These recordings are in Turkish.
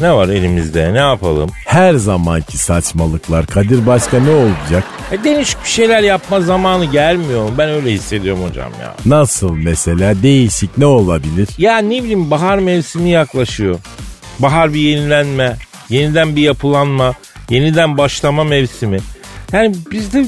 Ne var elimizde? Ne yapalım? Her zamanki saçmalıklar. Kadir başka ne olacak? E, değişik bir şeyler yapma zamanı gelmiyor mu? Ben öyle hissediyorum hocam ya. Nasıl mesela? Değişik ne olabilir? Ya ne bileyim bahar mevsimi yaklaşıyor. Bahar bir yenilenme, yeniden bir yapılanma, yeniden başlama mevsimi. Yani biz de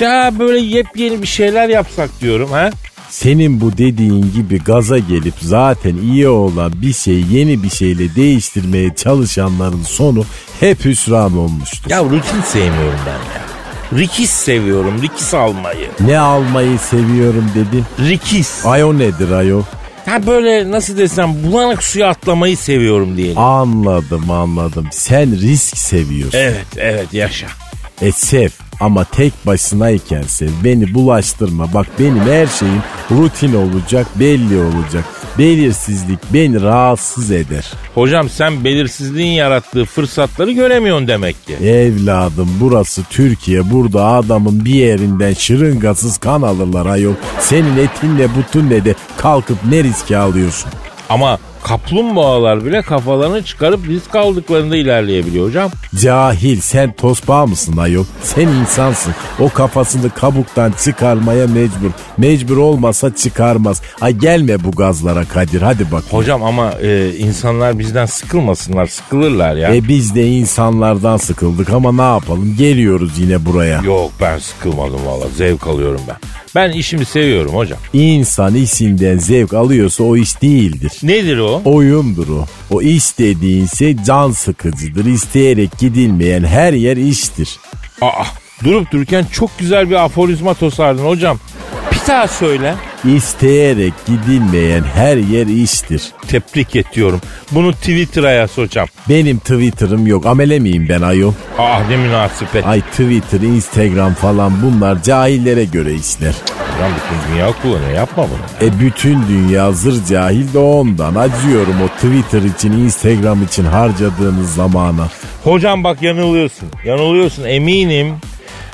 ya böyle yepyeni bir şeyler yapsak diyorum ha. Senin bu dediğin gibi gaza gelip zaten iyi olan bir şey yeni bir şeyle değiştirmeye çalışanların sonu hep hüsran olmuştur. Ya rutin sevmiyorum ben ya. Rikis seviyorum, rikis almayı. Ne almayı seviyorum dedin? Rikis. Ay o nedir ayol? Ha böyle nasıl desem bulanık suya atlamayı seviyorum diyelim. Anladım anladım. Sen risk seviyorsun. Evet evet yaşa. E sev ama tek başınayken sev. Beni bulaştırma. Bak benim her şeyim rutin olacak, belli olacak. Belirsizlik beni rahatsız eder. Hocam sen belirsizliğin yarattığı fırsatları göremiyorsun demek ki. Evladım burası Türkiye. Burada adamın bir yerinden şırıngasız kan alırlar ayol. Senin etinle butunle de kalkıp ne riski alıyorsun? Ama kaplumbağalar bile kafalarını çıkarıp risk aldıklarında ilerleyebiliyor hocam. Cahil sen tosbağa mısın ayol? Sen insansın. O kafasını kabuktan çıkarmaya mecbur. Mecbur olmasa çıkarmaz. Ay gelme bu gazlara Kadir hadi bak. Hocam ama e, insanlar bizden sıkılmasınlar sıkılırlar ya. E biz de insanlardan sıkıldık ama ne yapalım geliyoruz yine buraya. Yok ben sıkılmadım valla zevk alıyorum ben. Ben işimi seviyorum hocam. İnsan işinden zevk alıyorsa o iş değildir. Nedir o? Oyundur o. O iş dediğinse can sıkıcıdır. İsteyerek gidilmeyen her yer iştir. Aa, durup dururken çok güzel bir aforizma tosardın hocam. Bir daha söyle. İsteyerek gidilmeyen her yer iştir. Tebrik ediyorum. Bunu Twitter'a yaz hocam. Benim Twitter'ım yok. Amele miyim ben ayol? Ah ne münasebet. Ay Twitter, Instagram falan bunlar cahillere göre işler. Hocam bütün dünya kullanıyor yapma bunu. E bütün dünya zır cahil de ondan. Acıyorum o Twitter için, Instagram için harcadığınız zamana. Hocam bak yanılıyorsun. Yanılıyorsun eminim.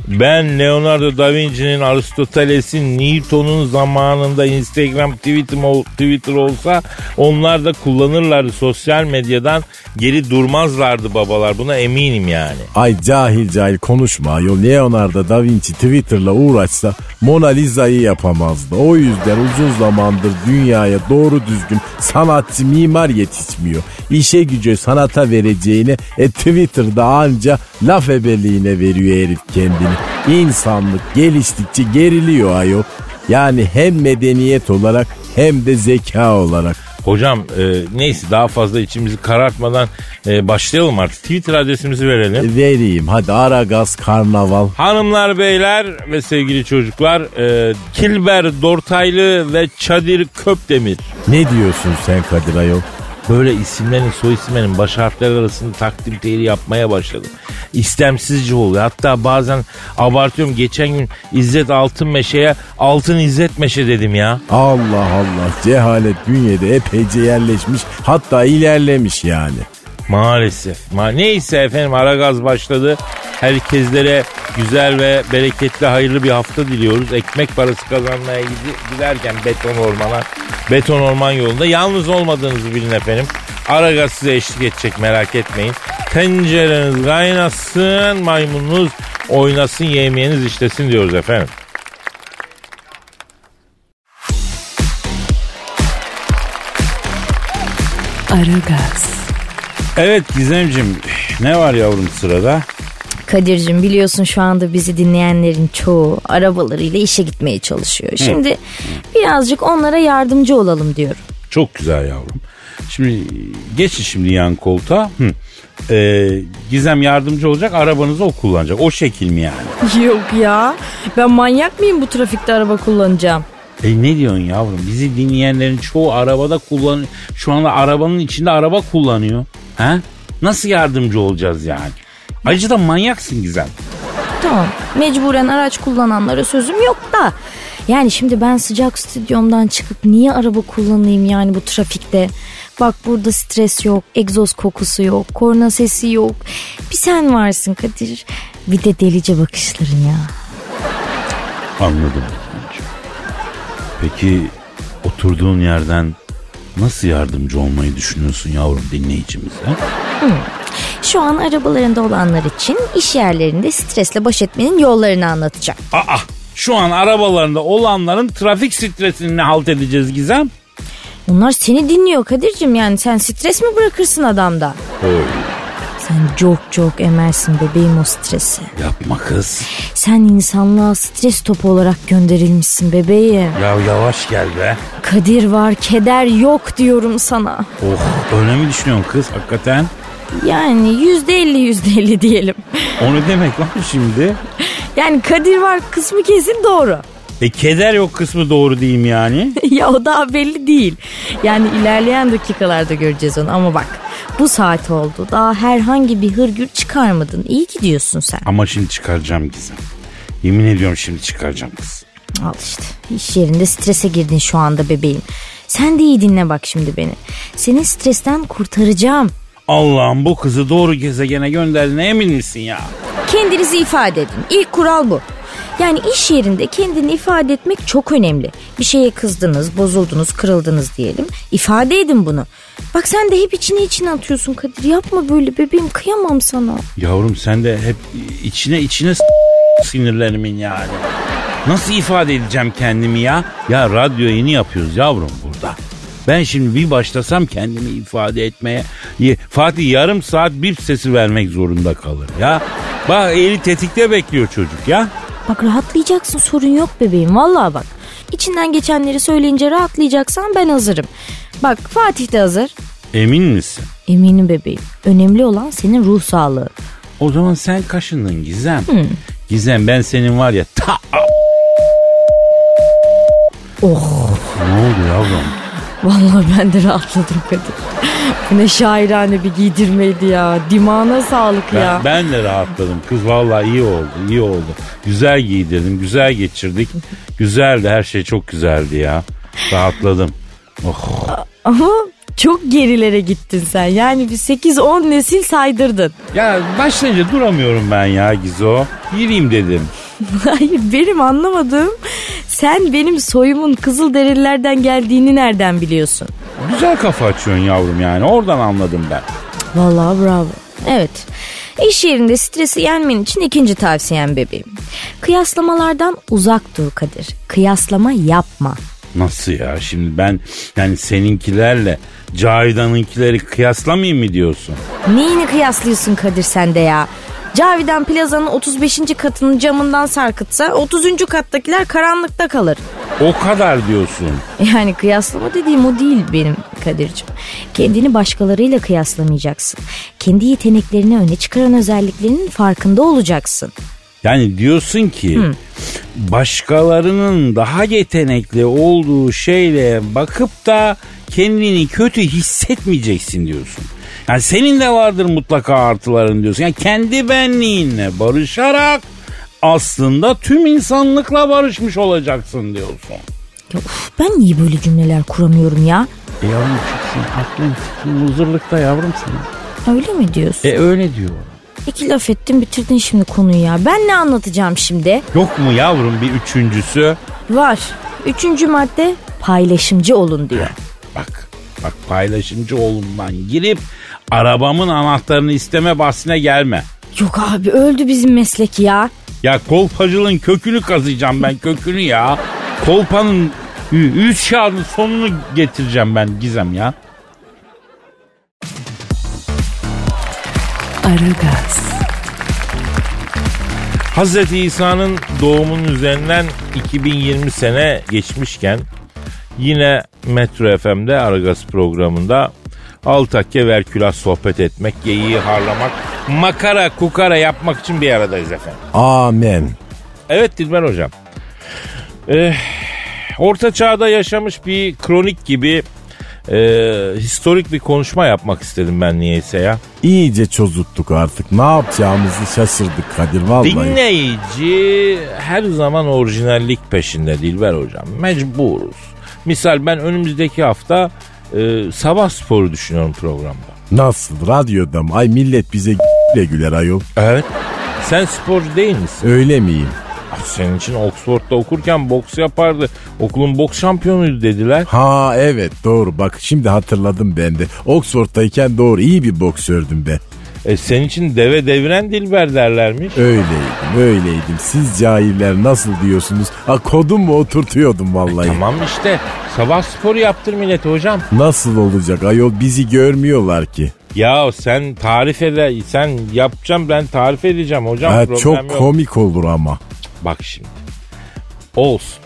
Ben Leonardo da Vinci'nin, Aristoteles'in, Newton'un zamanında Instagram, Twitter, Twitter olsa onlar da kullanırlardı sosyal medyadan geri durmazlardı babalar. Buna eminim yani. Ay cahil cahil konuşma ayol. Leonardo da Vinci Twitter'la uğraşsa Mona Lisa'yı yapamazdı. O yüzden uzun zamandır dünyaya doğru düzgün sanatçı mimar yetişmiyor. İşe gücü sanata vereceğine e, Twitter'da anca laf ebeliğine veriyor herif kendini. İnsanlık geliştikçe geriliyor ayol. Yani hem medeniyet olarak hem de zeka olarak. Hocam e, neyse daha fazla içimizi karartmadan e, başlayalım artık. Twitter adresimizi verelim. E, vereyim hadi Aragaz Karnaval. Hanımlar beyler ve sevgili çocuklar e, Kilber Dortaylı ve Çadir Köpdemir. Ne diyorsun sen Kadir Ayol? Böyle isimlerin soy isimlerin baş harfleri arasında takdim teyri yapmaya başladım. İstemsizce oluyor. Hatta bazen abartıyorum. Geçen gün İzzet Altın Meşe'ye Altın İzzet Meşe dedim ya. Allah Allah cehalet bünyede epeyce yerleşmiş hatta ilerlemiş yani. Maalesef. Ma Neyse efendim ara gaz başladı. Herkeslere güzel ve bereketli hayırlı bir hafta diliyoruz. Ekmek parası kazanmaya giderken beton ormana, beton orman yolunda yalnız olmadığınızı bilin efendim. Aragaz size eşlik edecek merak etmeyin. Tencereniz kaynasın, maymununuz oynasın, yemeğiniz işlesin diyoruz efendim. Aragaz. Evet Gizemcim ne var yavrum sırada? Kadir'cim biliyorsun şu anda bizi dinleyenlerin çoğu arabalarıyla işe gitmeye çalışıyor. Şimdi birazcık onlara yardımcı olalım diyorum. Çok güzel yavrum. Şimdi geçin şimdi yan koltuğa. Hı. Ee, Gizem yardımcı olacak arabanızı o kullanacak. O şekil mi yani? Yok ya ben manyak mıyım bu trafikte araba kullanacağım? E ne diyorsun yavrum? Bizi dinleyenlerin çoğu arabada kullan şu anda arabanın içinde araba kullanıyor. Ha? Nasıl yardımcı olacağız yani? Ayrıca da manyaksın Gizem. Tamam mecburen araç kullananlara sözüm yok da. Yani şimdi ben sıcak stüdyomdan çıkıp niye araba kullanayım yani bu trafikte? Bak burada stres yok, egzoz kokusu yok, korna sesi yok. Bir sen varsın Kadir. Bir de delice bakışların ya. Anladım. Peki oturduğun yerden nasıl yardımcı olmayı düşünüyorsun yavrum dinleyicimize? Şu an arabalarında olanlar için iş yerlerinde stresle baş etmenin yollarını anlatacağım. Aa şu an arabalarında olanların trafik stresini ne halt edeceğiz Gizem? Onlar seni dinliyor Kadir'cim yani sen stres mi bırakırsın adamda? Oy Sen çok çok emersin bebeğim o stresi. yapma kız. Sen insanlığa stres topu olarak gönderilmişsin bebeğim. Ya yavaş gel be. Kadir var keder yok diyorum sana. Oh öyle mi düşünüyorsun kız hakikaten? Yani yüzde elli yüzde elli diyelim. O ne demek lan şimdi? Yani Kadir var kısmı kesin doğru. E keder yok kısmı doğru diyeyim yani. ya o daha belli değil. Yani ilerleyen dakikalarda göreceğiz onu ama bak bu saat oldu. Daha herhangi bir hırgür çıkarmadın. İyi gidiyorsun sen. Ama şimdi çıkaracağım Gizem. Yemin ediyorum şimdi çıkaracağım kız. Al işte iş yerinde strese girdin şu anda bebeğim. Sen de iyi dinle bak şimdi beni. Seni stresten kurtaracağım. Allah'ım bu kızı doğru gezegene gönderdiğine emin misin ya? Kendinizi ifade edin. İlk kural bu. Yani iş yerinde kendini ifade etmek çok önemli. Bir şeye kızdınız, bozuldunuz, kırıldınız diyelim. İfade edin bunu. Bak sen de hep içine içine atıyorsun Kadir. Yapma böyle bebeğim kıyamam sana. Yavrum sen de hep içine içine s- sinirlerimin yani. Nasıl ifade edeceğim kendimi ya? Ya radyo yeni yapıyoruz yavrum burada. Ben şimdi bir başlasam kendimi ifade etmeye Fatih yarım saat bip sesi vermek zorunda kalır ya. Bak eli tetikte bekliyor çocuk ya. Bak rahatlayacaksın sorun yok bebeğim vallahi bak. İçinden geçenleri söyleyince rahatlayacaksan ben hazırım. Bak Fatih de hazır. Emin misin? Eminim bebeğim. Önemli olan senin ruh sağlığı. O zaman sen kaşındın Gizem. Gizem ben senin var ya ta Oh ne oldu yavrum? Vallahi ben de rahatladım Kadir. Bu ne şairane bir giydirmeydi ya. Dimağına sağlık ya. Ben, ben de rahatladım. Kız vallahi iyi oldu, iyi oldu. Güzel giydirdim, güzel geçirdik. Güzeldi, her şey çok güzeldi ya. Rahatladım. Oh. Ama çok gerilere gittin sen. Yani bir 8-10 nesil saydırdın. Ya başlayınca duramıyorum ben ya Gizo. Gireyim dedim. Hayır benim anlamadığım sen benim soyumun Kızılderililerden geldiğini nereden biliyorsun? Güzel kafa açıyorsun yavrum yani. Oradan anladım ben. Vallahi bravo. Evet. İş yerinde stresi yenmen için ikinci tavsiyem bebeğim. Kıyaslamalardan uzak dur Kadir. Kıyaslama yapma. Nasıl ya? Şimdi ben yani seninkilerle Cavidan'ınkileri kıyaslamayayım mı diyorsun? Neyini kıyaslıyorsun Kadir sen de ya? Cavidan plazanın 35. katının camından sarkıtsa 30. kattakiler karanlıkta kalır. O kadar diyorsun. Yani kıyaslama dediğim o değil benim Kadir'cim. Kendini başkalarıyla kıyaslamayacaksın. Kendi yeteneklerini öne çıkaran özelliklerinin farkında olacaksın. Yani diyorsun ki başkalarının daha yetenekli olduğu şeyle bakıp da kendini kötü hissetmeyeceksin diyorsun. Yani senin de vardır mutlaka artıların diyorsun. Yani kendi benliğinle barışarak aslında tüm insanlıkla barışmış olacaksın diyorsun. Ya uf, ben niye böyle cümleler kuramıyorum ya? E yavrum çıksın aklın fikrin huzurlukta yavrum senin. Öyle mi diyorsun? E öyle diyor. İki laf ettin bitirdin şimdi konuyu ya. Ben ne anlatacağım şimdi? Yok mu yavrum bir üçüncüsü? Var. Üçüncü madde paylaşımcı olun diyor. Bak bak paylaşımcı olumdan girip arabamın anahtarını isteme bahsine gelme. Yok abi öldü bizim meslek ya. Ya kolpacılığın kökünü kazıyacağım ben kökünü ya. Kolpanın üç kağıdın sonunu getireceğim ben Gizem ya. Aragaz, Hazreti İsa'nın doğumunun üzerinden 2020 sene geçmişken yine Metro FM'de Aragaz programında Altakke verkülas sohbet etmek, geyiği harlamak, makara kukara yapmak için bir aradayız efendim. Amen. Evet Dilber hocam. Eh, orta çağda yaşamış bir kronik gibi eh, historik bir konuşma yapmak istedim ben niyeyse ya. İyice çozuttuk artık. Ne yapacağımızı şaşırdık Kadir vallahi. Dinleyici her zaman orijinallik peşinde Dilber hocam. Mecburuz. Misal ben önümüzdeki hafta eh, sabah sporu düşünüyorum programda. Nasıl radyoda mı? Ay millet bize güle güler ayol. Evet. Sen sporcu değil misin? Öyle miyim? Ah, Senin için Oxford'da okurken boks yapardı. Okulun boks şampiyonuydu dediler. Ha evet doğru bak şimdi hatırladım ben de. Oxford'dayken doğru iyi bir boksördüm ben. E, senin için deve deviren Dilber derlermiş. Öyleydim öyleydim. Siz cahiller nasıl diyorsunuz? Ha kodum mu oturtuyordum vallahi. Tamam işte sabah sporu yaptır millete hocam. Nasıl olacak ayol bizi görmüyorlar ki. Ya sen tarif ede sen yapacağım ben tarif edeceğim hocam. Ha, çok yok. komik olur ama. Bak şimdi. Olsun.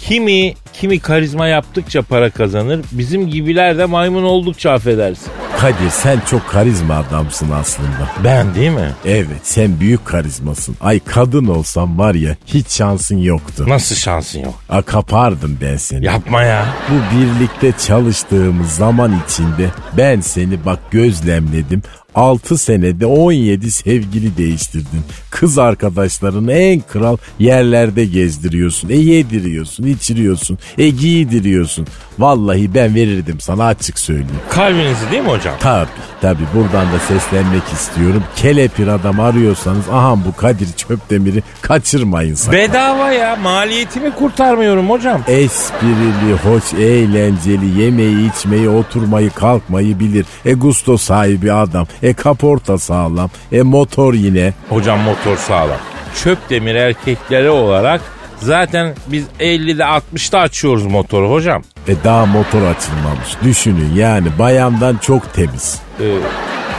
Kimi kimi karizma yaptıkça para kazanır. Bizim gibiler de maymun oldukça affedersin. Kadir sen çok karizma adamsın aslında. Ben değil mi? Evet sen büyük karizmasın. Ay kadın olsam var ya hiç şansın yoktu. Nasıl şansın yok? A kapardım ben seni. Yapma ya. Bu birlikte çalıştığımız zaman içinde ben seni bak gözlemledim. 6 senede 17 sevgili değiştirdin. Kız arkadaşlarını en kral yerlerde gezdiriyorsun. E yediriyorsun, içiriyorsun, e giydiriyorsun. Vallahi ben verirdim sana açık söyleyeyim. Kalbinizi değil mi hocam? Tabi tabi buradan da seslenmek istiyorum. Kelepir adam arıyorsanız aha bu Kadir Çöpdemir'i kaçırmayın sakın. Bedava ya maliyetimi kurtarmıyorum hocam. Esprili, hoş, eğlenceli, yemeği, içmeyi, oturmayı, kalkmayı bilir. E gusto sahibi adam. E kaporta sağlam. E motor yine. Hocam motor sağlam. Çöp demir erkekleri olarak zaten biz 50'de 60'da açıyoruz motoru hocam. E daha motor açılmamış. Düşünün yani bayandan çok temiz. Ee,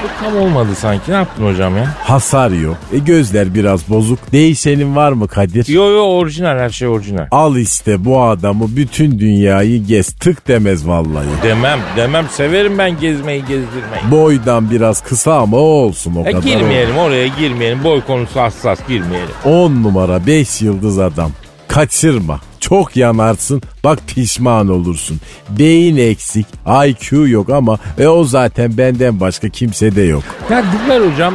bu tam olmadı sanki. Ne yaptın hocam ya? Hasar yok. E gözler biraz bozuk. Değişenin var mı Kadir? Yo yo orijinal her şey orijinal. Al işte bu adamı bütün dünyayı gez. Tık demez vallahi. Demem demem severim ben gezmeyi gezdirmeyi. Boydan biraz kısa ama olsun o E, kadar. girmeyelim oraya girmeyelim. Boy konusu hassas girmeyelim. 10 numara 5 yıldız adam. Kaçırma. Çok yanarsın bak pişman olursun. Beyin eksik, IQ yok ama e o zaten benden başka kimsede yok. Ya Dilber hocam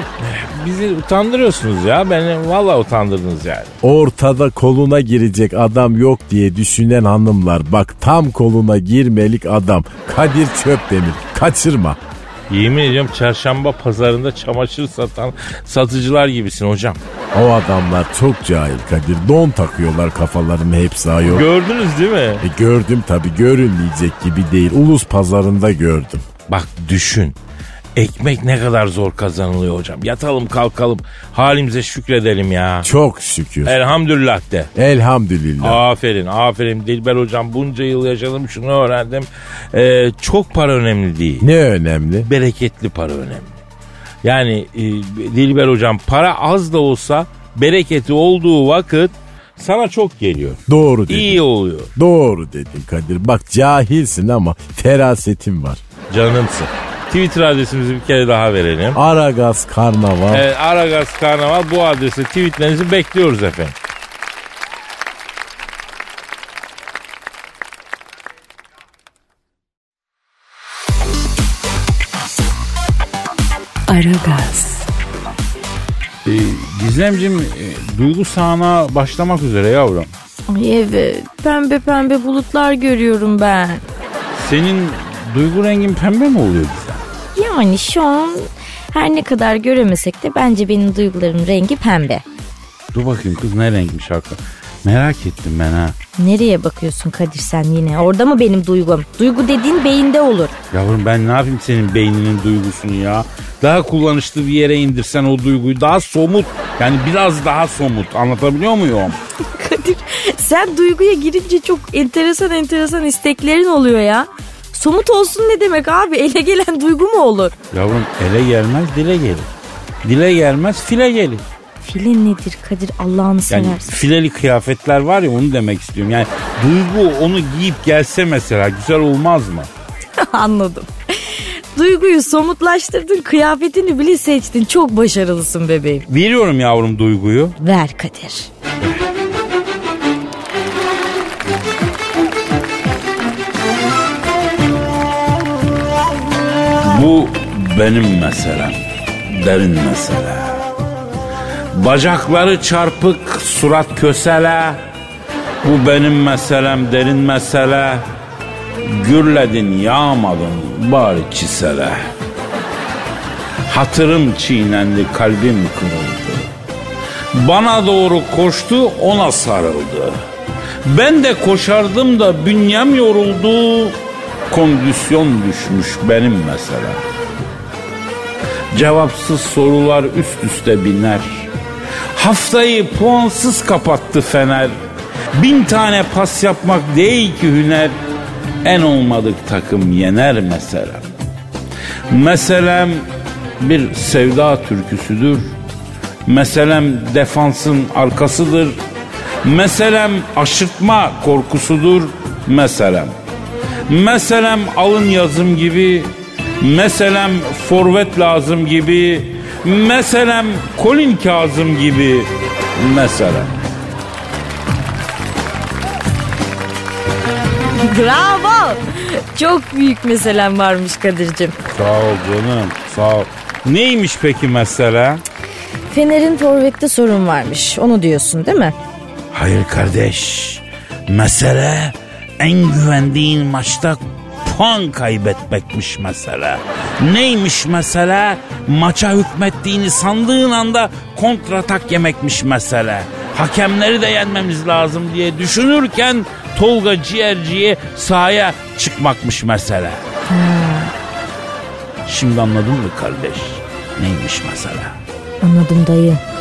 bizi utandırıyorsunuz ya. Beni vallahi utandırdınız yani. Ortada koluna girecek adam yok diye düşünen hanımlar bak tam koluna girmelik adam. Kadir Çöpdemir kaçırma. Yemin ediyorum çarşamba pazarında çamaşır satan satıcılar gibisin hocam. O adamlar çok cahil Kadir. Don takıyorlar kafalarını hepsi ayol. Gördünüz değil mi? E gördüm tabi görünmeyecek gibi değil. Ulus pazarında gördüm. Bak düşün. Ekmek ne kadar zor kazanılıyor hocam. Yatalım kalkalım halimize şükredelim ya. Çok şükür. Elhamdülillah de. Elhamdülillah. Aferin aferin Dilber hocam bunca yıl yaşadım şunu öğrendim. Ee, çok para önemli değil. Ne önemli? Bereketli para önemli. Yani e, Dilber hocam para az da olsa bereketi olduğu vakit sana çok geliyor. Doğru dedin. İyi oluyor. Doğru dedin Kadir. Bak cahilsin ama ferasetin var. Canımsın. Twitter adresimizi bir kere daha verelim. Aragaz Karnaval. Evet, Aragaz Karnaval bu adrese tweetlerinizi bekliyoruz efendim. Aragaz, Ee, Gizemcim e, duygu sahna başlamak üzere yavrum. Ay evet pembe pembe bulutlar görüyorum ben. Senin duygu rengin pembe mi oluyor? Yani şu an her ne kadar göremesek de bence benim duygularım rengi pembe. Dur bakayım kız ne renkmiş hakikaten. Merak ettim ben ha. Nereye bakıyorsun Kadir sen yine? Orada mı benim duygum? Duygu dediğin beyinde olur. Yavrum ben ne yapayım senin beyninin duygusunu ya. Daha kullanışlı bir yere indirsen o duyguyu daha somut. Yani biraz daha somut anlatabiliyor muyum? Kadir sen duyguya girince çok enteresan enteresan isteklerin oluyor ya. Somut olsun ne demek abi? Ele gelen duygu mu olur? Yavrum ele gelmez dile gelir. Dile gelmez file gelir. File nedir Kadir Allah'ını Yani seversen. fileli kıyafetler var ya onu demek istiyorum. Yani duygu onu giyip gelse mesela güzel olmaz mı? Anladım. Duyguyu somutlaştırdın, kıyafetini bile seçtin. Çok başarılısın bebeğim. Veriyorum yavrum duyguyu. Ver Kadir. Bu benim meselem. Derin mesele. Bacakları çarpık, surat kösele. Bu benim meselem, derin mesele. Gürledin, yağmadın, bari çisele. Hatırım çiğnendi, kalbim kırıldı. Bana doğru koştu, ona sarıldı. Ben de koşardım da bünyem yoruldu. Kondisyon düşmüş benim mesela. Cevapsız sorular üst üste biner. Haftayı puansız kapattı Fener. Bin tane pas yapmak değil ki hüner. En olmadık takım yener mesela. Meselem bir sevda türküsüdür. Meselem defansın arkasıdır. Meselem aşırtma korkusudur. Meselem. Meselem alın yazım gibi. Meselem forvet lazım gibi. Meselem Colin Kazım gibi. Meselem. Bravo. Çok büyük meselem varmış Kadir'cim. Sağ ol canım sağ ol. Neymiş peki mesele? Fener'in forvette sorun varmış. Onu diyorsun değil mi? Hayır kardeş. Mesele en güvendiğin maçta puan kaybetmekmiş mesele. Neymiş mesele? Maça hükmettiğini sandığın anda kontratak yemekmiş mesele. Hakemleri de yenmemiz lazım diye düşünürken Tolga ciğerciye sahaya çıkmakmış mesele. Şimdi anladın mı kardeş? Neymiş mesele? Anladım dayı.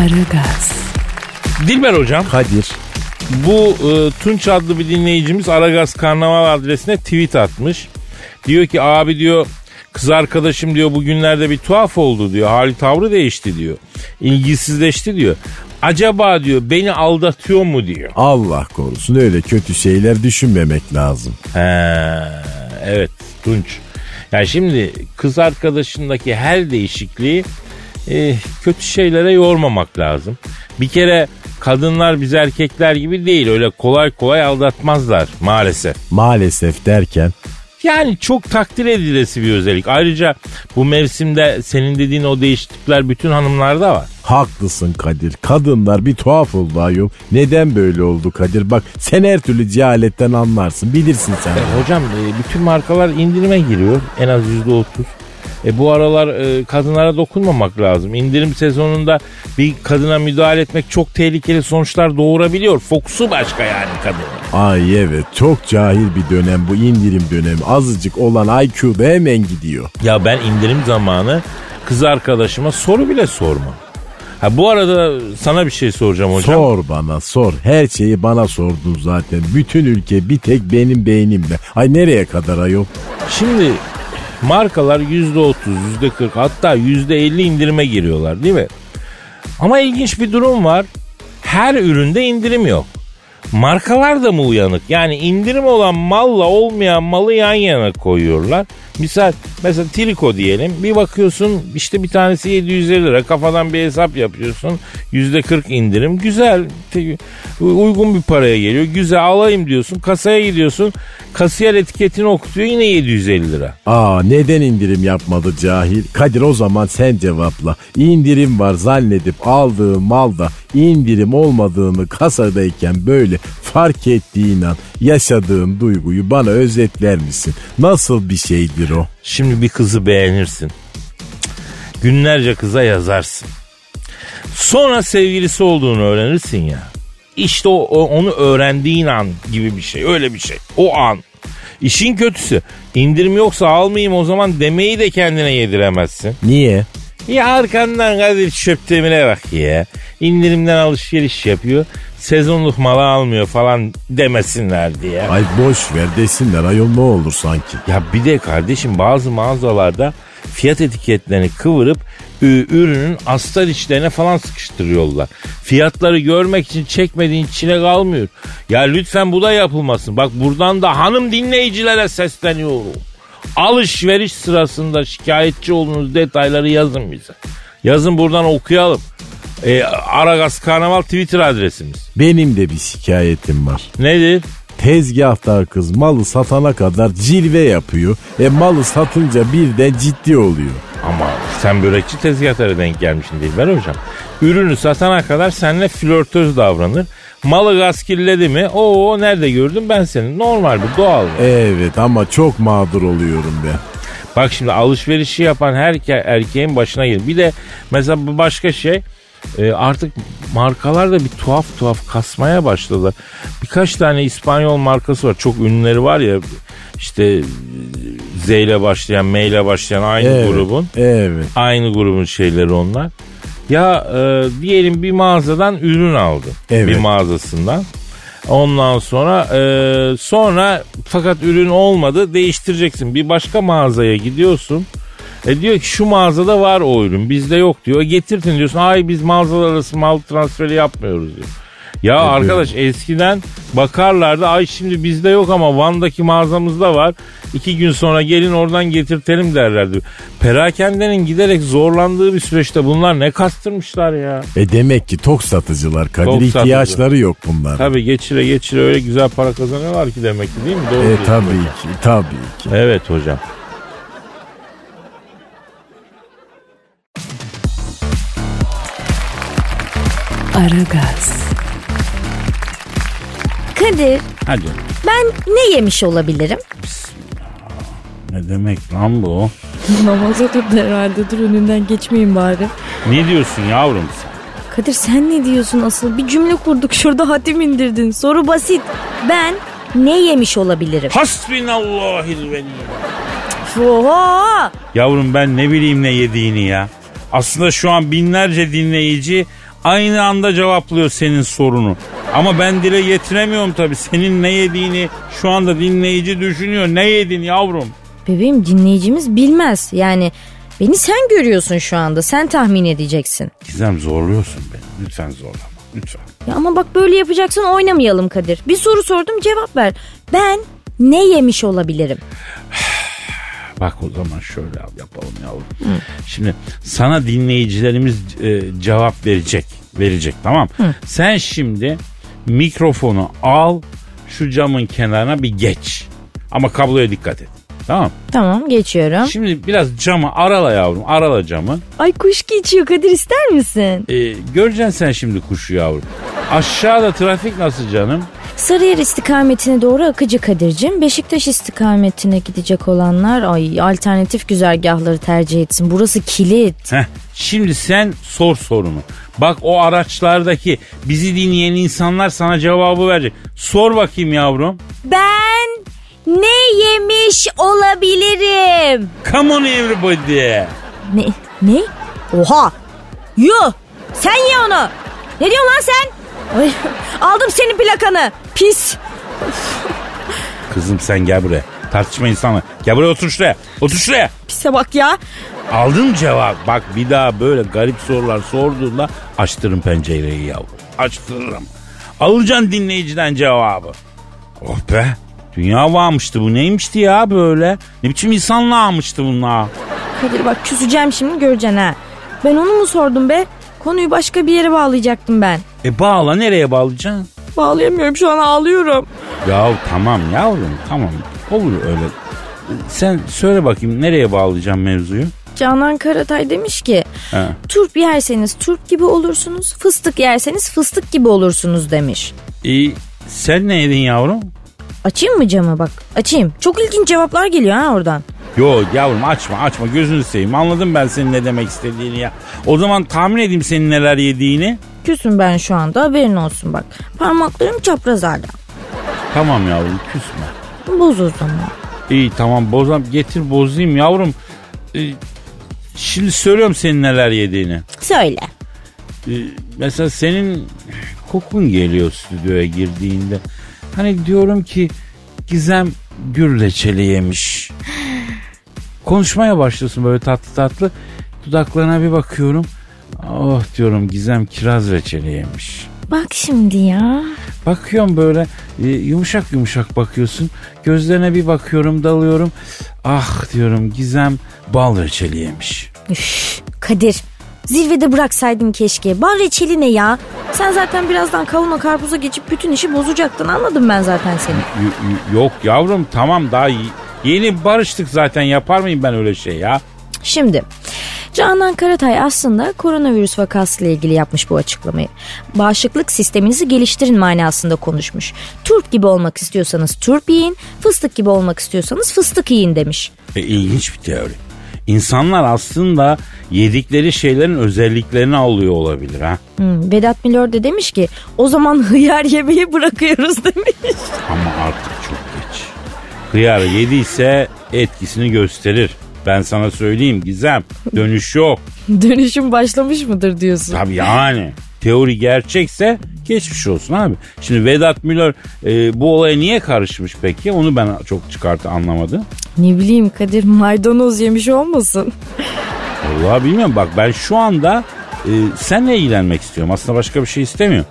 Aragaz, Dilber hocam Kadir. bu e, Tunç adlı bir dinleyicimiz Aragaz Karnaval adresine tweet atmış. Diyor ki abi diyor kız arkadaşım diyor bugünlerde bir tuhaf oldu diyor. Hali tavrı değişti diyor. İlgisizleşti diyor. Acaba diyor beni aldatıyor mu diyor. Allah korusun öyle kötü şeyler düşünmemek lazım. He, evet Tunç. Ya şimdi kız arkadaşındaki her değişikliği e, kötü şeylere yormamak lazım. Bir kere kadınlar biz erkekler gibi değil öyle kolay kolay aldatmazlar maalesef. Maalesef derken Yani çok takdir edilesi bir özellik. Ayrıca bu mevsimde senin dediğin o değişiklikler bütün hanımlarda var. haklısın Kadir. Kadınlar bir tuhaf oldu ayol. Neden böyle oldu Kadir? Bak sen her türlü cehaletten anlarsın. Bilirsin sen. E, hocam e, bütün markalar indirime giriyor en az yüzde otuz. E bu aralar e, kadınlara dokunmamak lazım. İndirim sezonunda bir kadına müdahale etmek çok tehlikeli sonuçlar doğurabiliyor. Fokusu başka yani kadının. Ay evet çok cahil bir dönem bu indirim dönemi. Azıcık olan IQ'da hemen gidiyor. Ya ben indirim zamanı kız arkadaşıma soru bile sormam. Ha bu arada sana bir şey soracağım hocam. Sor bana sor. Her şeyi bana sordun zaten. Bütün ülke bir tek benim beynimde. Ay nereye kadar ayol? Şimdi markalar yüzde otuz, yüzde kırk hatta yüzde elli indirime giriyorlar değil mi? Ama ilginç bir durum var. Her üründe indirim yok. Markalar da mı uyanık? Yani indirim olan malla olmayan malı yan yana koyuyorlar. Misal mesela triko diyelim. Bir bakıyorsun işte bir tanesi 750 lira. Kafadan bir hesap yapıyorsun. %40 indirim. Güzel. Uygun bir paraya geliyor. Güzel alayım diyorsun. Kasaya gidiyorsun. Kasiyer etiketini okutuyor yine 750 lira. Aa neden indirim yapmadı cahil? Kadir o zaman sen cevapla. İndirim var zannedip aldığın malda indirim olmadığını kasadayken böyle fark ettiğin an yaşadığın duyguyu bana özetler misin? Nasıl bir şeydir o? Şimdi bir kızı beğenirsin. Günlerce kıza yazarsın. Sonra sevgilisi olduğunu öğrenirsin ya. İşte o, o- onu öğrendiğin an gibi bir şey. Öyle bir şey. O an. İşin kötüsü indirim yoksa almayayım o zaman demeyi de kendine yediremezsin. Niye? Ya arkandan Kadir Çöptemir'e bak ya. İndirimden alışveriş yapıyor. Sezonluk malı almıyor falan demesinler diye. Ay boş ver desinler ayol ne olur sanki. Ya bir de kardeşim bazı mağazalarda fiyat etiketlerini kıvırıp ürünün astar içlerine falan sıkıştırıyorlar. Fiyatları görmek için çekmediğin çile kalmıyor. Ya lütfen bu da yapılmasın. Bak buradan da hanım dinleyicilere sesleniyorum. Alışveriş sırasında şikayetçi olduğunuz detayları yazın bize. Yazın buradan okuyalım. E, Aragaz Karnaval Twitter adresimiz. Benim de bir şikayetim var. Nedir? Tezgahtar kız malı satana kadar cilve yapıyor. E malı satınca birden ciddi oluyor. Ama sen börekçi tezgahlara denk gelmişsin değil ben hocam. Ürünü satana kadar seninle flörtöz davranır. Malı gaskilledi mi? Oo nerede gördüm ben seni. Normal bu doğal. bu. Evet ama çok mağdur oluyorum ben. Bak şimdi alışverişi yapan her ke- erkeğin başına gelir. Bir de mesela bu başka şey e, artık markalar da bir tuhaf tuhaf kasmaya başladı. Birkaç tane İspanyol markası var. Çok ünlüleri var ya işte e, Z ile başlayan, M ile başlayan aynı Evet. grubun. Evet. Aynı grubun şeyleri onlar. Ya e, diyelim bir mağazadan ürün aldın. Evet. Bir mağazasından. Ondan sonra e, sonra fakat ürün olmadı değiştireceksin. Bir başka mağazaya gidiyorsun. E diyor ki şu mağazada var o ürün bizde yok diyor. E getirtin diyorsun. Ay biz mağazalar arası mal transferi yapmıyoruz diyor. Ya arkadaş eskiden bakarlardı ay şimdi bizde yok ama Van'daki mağazamızda var. İki gün sonra gelin oradan getirtelim derlerdi. Perakendenin giderek zorlandığı bir süreçte bunlar ne kastırmışlar ya. E demek ki tok satıcılar Kadir Tok satıcı. ihtiyaçları yok bunlar. Tabii geçire geçire öyle güzel para kazanıyorlar ki demek ki değil mi? Doğru E tabii hocam. ki tabii ki. Evet hocam. Aragaz, Kadir Hadi. ben ne yemiş olabilirim? Ne demek lan bu? Namaz oturdu herhalde dur önünden geçmeyin bari. Ne diyorsun yavrum sen? Kadir sen ne diyorsun asıl? Bir cümle kurduk şurada hatim indirdin. Soru basit. Ben ne yemiş olabilirim? Hasbinallahil velim. Oha! Yavrum ben ne bileyim ne yediğini ya. Aslında şu an binlerce dinleyici aynı anda cevaplıyor senin sorunu. Ama ben dile getiremiyorum tabii. Senin ne yediğini şu anda dinleyici düşünüyor. Ne yedin yavrum? Bebeğim dinleyicimiz bilmez. Yani beni sen görüyorsun şu anda. Sen tahmin edeceksin. Gizem zorluyorsun beni. Lütfen zorlama. Lütfen. Ya ama bak böyle yapacaksan oynamayalım Kadir. Bir soru sordum cevap ver. Ben ne yemiş olabilirim? Bak o zaman şöyle yapalım yavrum. Şimdi sana dinleyicilerimiz e, cevap verecek. Verecek tamam. Sen şimdi mikrofonu al şu camın kenarına bir geç. Ama kabloya dikkat et. Tamam. Tamam geçiyorum. Şimdi biraz camı arala yavrum. Arala camı. Ay kuş geçiyor Kadir ister misin? E, göreceksin sen şimdi kuşu yavrum. Aşağıda trafik nasıl canım? Sarıyer istikametine doğru akıcı Kadir'cim. Beşiktaş istikametine gidecek olanlar ay alternatif güzergahları tercih etsin. Burası kilit. Heh, şimdi sen sor sorunu. Bak o araçlardaki bizi dinleyen insanlar sana cevabı verecek. Sor bakayım yavrum. Ben ne yemiş olabilirim? Come on everybody. Ne? Ne? Oha! Yuh! Sen ye onu! Ne diyorsun lan sen? Ay, aldım senin plakanı. Pis. Kızım sen gel buraya. Tartışma insanı. Gel buraya otur şuraya. Otur şuraya. Pise bak ya. Aldın cevap. Bak bir daha böyle garip sorular sorduğunda açtırırım pencereyi yavrum. Açtırırım. Alacaksın dinleyiciden cevabı. Oh be. Dünya varmıştı bu neymişti ya böyle? Ne biçim insanlığa almıştı bunlar? Kadir bak küseceğim şimdi göreceksin ha. Ben onu mu sordum be? Konuyu başka bir yere bağlayacaktım ben. E bağla nereye bağlayacaksın? Bağlayamıyorum şu an ağlıyorum. Ya tamam yavrum tamam. Olur öyle. Sen söyle bakayım nereye bağlayacağım mevzuyu? Canan Karatay demiş ki Ha. turp yerseniz turp gibi olursunuz fıstık yerseniz fıstık gibi olursunuz demiş. E, sen ne yedin yavrum? Açayım mı camı bak açayım. Çok ilginç cevaplar geliyor ha oradan. Yo yavrum açma açma gözünü seveyim anladım ben senin ne demek istediğini ya. O zaman tahmin edeyim senin neler yediğini. Küsüm ben şu anda haberin olsun bak. Parmaklarım çapraz hala. Tamam yavrum küsme. Boz o zaman. İyi tamam bozam getir bozayım yavrum. E, Şimdi söylüyorum senin neler yediğini. Söyle. Ee, mesela senin kokun geliyor stüdyoya girdiğinde. Hani diyorum ki Gizem gül reçeli yemiş. Konuşmaya başlıyorsun böyle tatlı tatlı. Dudaklarına bir bakıyorum. Oh diyorum Gizem kiraz reçeli yemiş. Bak şimdi ya. Bakıyorum böyle e, yumuşak yumuşak bakıyorsun. Gözlerine bir bakıyorum dalıyorum. Ah diyorum Gizem bal reçeli yemiş. Üf, Kadir. Zirvede bıraksaydın keşke. Bal reçeli ne ya? Sen zaten birazdan kavuna karpuza geçip bütün işi bozacaktın. Anladım ben zaten seni. Y- y- yok yavrum tamam daha y- yeni barıştık zaten yapar mıyım ben öyle şey ya? Şimdi Canan Karatay aslında koronavirüs vakasıyla ilgili yapmış bu açıklamayı. Bağışıklık sisteminizi geliştirin manasında konuşmuş. Turp gibi olmak istiyorsanız turp yiyin, fıstık gibi olmak istiyorsanız fıstık yiyin demiş. E, ilginç bir teori. İnsanlar aslında yedikleri şeylerin özelliklerini alıyor olabilir ha. Hmm, Vedat Milor de demiş ki o zaman hıyar yemeği bırakıyoruz demiş. Ama artık çok geç. Hıyar yediyse etkisini gösterir. Ben sana söyleyeyim Gizem dönüş yok. Dönüşüm başlamış mıdır diyorsun? Tabii yani teori gerçekse geçmiş olsun abi. Şimdi Vedat Milor e, bu olaya niye karışmış peki? Onu ben çok çıkartı anlamadım. Ne bileyim Kadir maydanoz yemiş olmasın? Vallahi bilmiyorum bak ben şu anda e, senle ilgilenmek istiyorum. Aslında başka bir şey istemiyorum.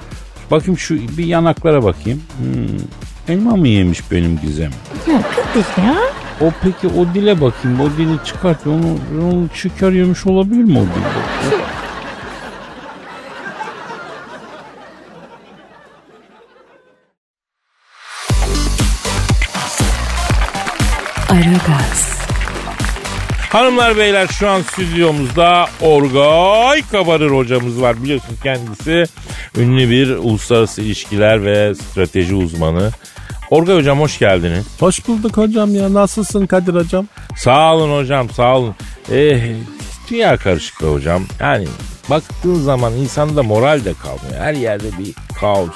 Bakayım şu bir yanaklara bakayım. Hmm, elma mı yemiş benim Gizem? Ya Kadir ya. O peki o dile bakayım. O dili çıkart. Onu, onu şeker yemiş olabilir mi o dilde? Hanımlar beyler şu an stüdyomuzda Orgay Kabarır hocamız var. Biliyorsunuz kendisi ünlü bir uluslararası ilişkiler ve strateji uzmanı. Orgay hocam hoş geldiniz. Hoş bulduk hocam ya. Nasılsın Kadir hocam? Sağ olun hocam sağ olun. Eh, dünya karışık be hocam. Yani baktığın zaman insanda moral de kalmıyor. Her yerde bir kaos,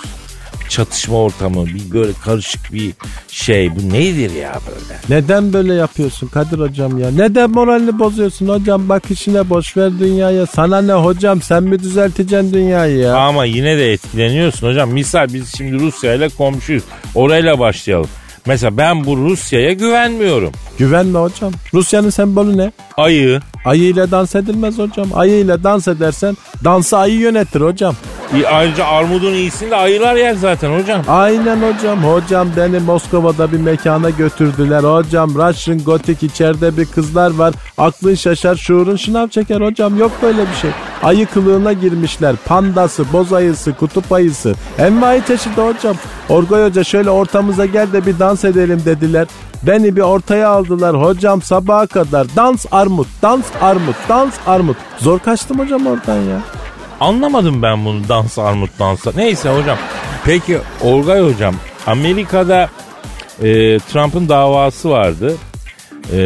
çatışma ortamı, bir böyle karışık bir şey. Bu nedir ya böyle? Neden böyle yapıyorsun Kadir hocam ya? Neden moralini bozuyorsun hocam? Bak işine boş ver dünyaya. Sana ne hocam? Sen mi düzelteceksin dünyayı ya? Ama yine de etkileniyorsun hocam. Misal biz şimdi Rusya ile komşuyuz. Orayla başlayalım. Mesela ben bu Rusya'ya güvenmiyorum. Güvenme hocam. Rusya'nın sembolü ne? Ayı, Ayı ile dans edilmez hocam. Ayı ile dans edersen dansı ayı yönetir hocam. e, ayrıca armudun iyisini de ayılar yer zaten hocam. Aynen hocam. Hocam beni Moskova'da bir mekana götürdüler. Hocam Russian Gothic içeride bir kızlar var. Aklın şaşar şuurun şınav çeker hocam. Yok böyle bir şey. Ayı kılığına girmişler. Pandası, boz ayısı, kutup ayısı. Envai çeşidi hocam. Orgoy Hoca şöyle ortamıza gel de bir dans edelim dediler. Beni bir ortaya aldılar hocam sabaha kadar. Dans armut, dans armut, dans armut. Zor kaçtım hocam oradan ya. Anlamadım ben bunu dans armut dansa. Neyse hocam. Peki Orgay hocam Amerika'da e, Trump'ın davası vardı. E,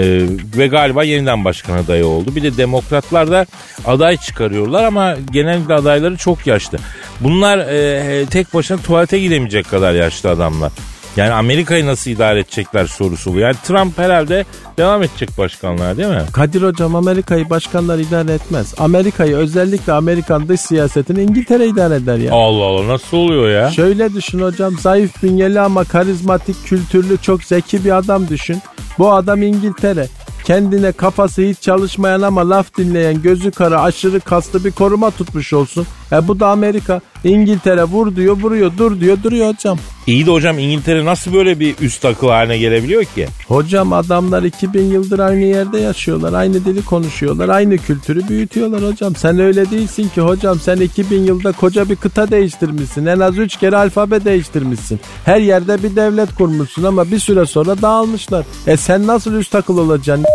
ve galiba yeniden başkan adayı oldu. Bir de demokratlar da aday çıkarıyorlar ama genellikle adayları çok yaşlı. Bunlar e, tek başına tuvalete gidemeyecek kadar yaşlı adamlar. Yani Amerika'yı nasıl idare edecekler sorusu bu. Yani Trump herhalde devam edecek başkanlığa değil mi? Kadir hocam Amerika'yı başkanlar idare etmez. Amerika'yı özellikle Amerikan dış siyasetini İngiltere idare eder ya. Allah Allah nasıl oluyor ya? Şöyle düşün hocam zayıf bünyeli ama karizmatik, kültürlü, çok zeki bir adam düşün. Bu adam İngiltere. Kendine kafası hiç çalışmayan ama laf dinleyen gözü kara aşırı kaslı bir koruma tutmuş olsun. E bu da Amerika. İngiltere vur diyor vuruyor dur diyor duruyor hocam. İyi de hocam İngiltere nasıl böyle bir üst akıl haline gelebiliyor ki? Hocam adamlar 2000 yıldır aynı yerde yaşıyorlar. Aynı dili konuşuyorlar. Aynı kültürü büyütüyorlar hocam. Sen öyle değilsin ki hocam. Sen 2000 yılda koca bir kıta değiştirmişsin. En az 3 kere alfabe değiştirmişsin. Her yerde bir devlet kurmuşsun ama bir süre sonra dağılmışlar. E sen nasıl üst akıl olacaksın?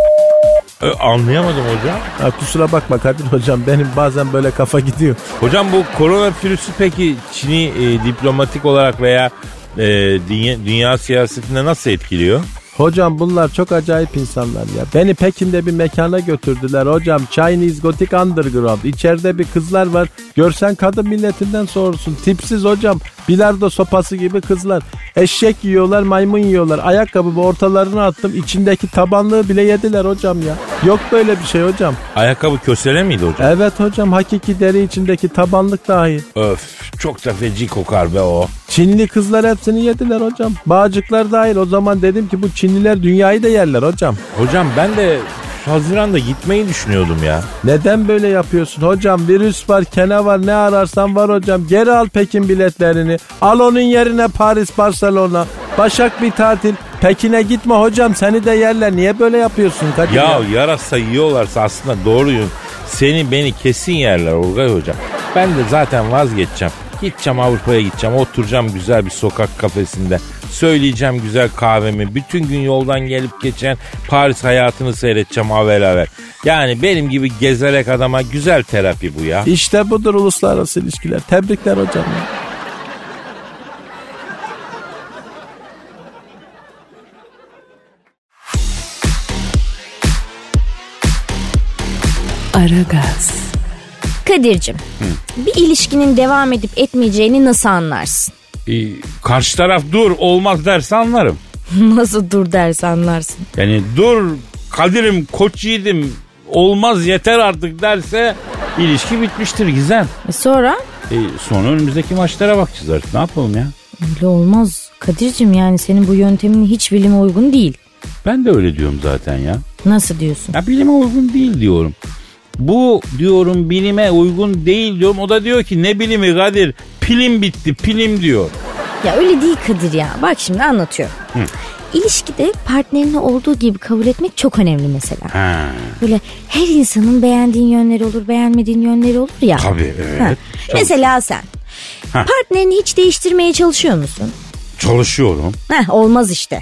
Ö, anlayamadım hocam. Ha, kusura bakma Kadir hocam benim bazen böyle kafa gidiyor. Hocam bu koronavirüsü peki Çin'i e, diplomatik olarak veya e, dünya, dünya siyasetinde nasıl etkiliyor? Hocam bunlar çok acayip insanlar ya. Beni Pekin'de bir mekana götürdüler hocam. Chinese Gothic Underground. İçeride bir kızlar var. Görsen kadın milletinden sorursun. Tipsiz hocam. Bilardo sopası gibi kızlar. Eşek yiyorlar, maymun yiyorlar. Ayakkabımı ortalarına attım. içindeki tabanlığı bile yediler hocam ya. Yok böyle bir şey hocam. Ayakkabı kösele miydi hocam? Evet hocam hakiki deri içindeki tabanlık dahil. Öf çok da feci kokar be o. Çinli kızlar hepsini yediler hocam. Bağcıklar dahil. O zaman dedim ki bu Çinliler dünyayı da yerler hocam. Hocam ben de Haziran'da gitmeyi düşünüyordum ya. Neden böyle yapıyorsun hocam? Virüs var, kene var, ne ararsan var hocam. Geri al Pekin biletlerini. Al onun yerine Paris, Barcelona. Başak bir tatil. Pekin'e gitme hocam seni de yerler. Niye böyle yapıyorsun Kadir Ya ya? yarasa yiyorlarsa aslında doğruyum. Seni beni kesin yerler Orgay hocam. Ben de zaten vazgeçeceğim. Gideceğim Avrupa'ya gideceğim. Oturacağım güzel bir sokak kafesinde. Söyleyeceğim güzel kahvemi. Bütün gün yoldan gelip geçen Paris hayatını seyredeceğim havel havel. Yani benim gibi gezerek adama güzel terapi bu ya. İşte budur uluslararası ilişkiler. Tebrikler hocam. ya. Aragaz. Kadir'cim bir ilişkinin devam edip etmeyeceğini nasıl anlarsın? Ee, karşı taraf dur olmaz derse anlarım. nasıl dur derse anlarsın. Yani dur Kadir'im koç yiğidim olmaz yeter artık derse ilişki bitmiştir Gizem. E sonra? E, sonra önümüzdeki maçlara bakacağız artık ne yapalım ya. Öyle olmaz. Kadir'cim yani senin bu yöntemin hiç bilime uygun değil. Ben de öyle diyorum zaten ya. Nasıl diyorsun? Ya bilime uygun değil diyorum. Bu diyorum bilime uygun değil diyorum. O da diyor ki ne bilimi Kadir pilim bitti pilim diyor. Ya öyle değil Kadir ya. Bak şimdi anlatıyorum. İlişkide partnerini olduğu gibi kabul etmek çok önemli mesela. Ha, Böyle her insanın beğendiğin yönleri olur, beğenmediğin yönleri olur ya. tabii evet. Ha. Mesela sen Ha. partnerini hiç değiştirmeye çalışıyor musun? Çalışıyorum. Heh, olmaz işte.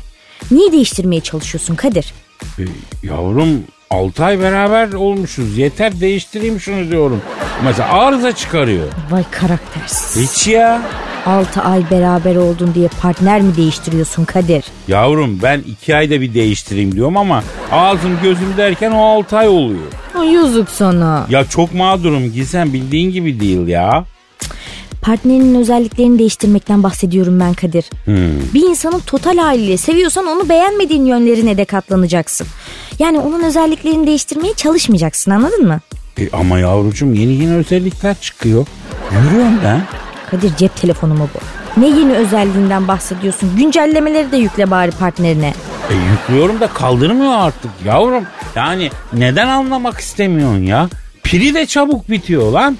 Niye değiştirmeye çalışıyorsun Kadir? E, yavrum 6 ay beraber olmuşuz. Yeter değiştireyim şunu diyorum. Mesela arıza çıkarıyor. Vay karaktersiz. Hiç ya. 6 ay beraber oldun diye partner mi değiştiriyorsun Kadir? Yavrum ben 2 ayda bir değiştireyim diyorum ama ağzım gözüm derken o 6 ay oluyor. Ay yazık sana. Ya çok mağdurum Gizem bildiğin gibi değil ya. Partnerinin özelliklerini değiştirmekten bahsediyorum ben Kadir. Hmm. Bir insanın total haliyle seviyorsan onu beğenmediğin yönlerine de katlanacaksın. Yani onun özelliklerini değiştirmeye çalışmayacaksın anladın mı? E, ama yavrucuğum yeni yeni özellikler çıkıyor. Yürüyorum ben. Kadir cep telefonu mu bu? Ne yeni özelliğinden bahsediyorsun? Güncellemeleri de yükle bari partnerine. E, yüklüyorum da kaldırmıyor artık yavrum. Yani neden anlamak istemiyorsun ya? Pili de çabuk bitiyor lan.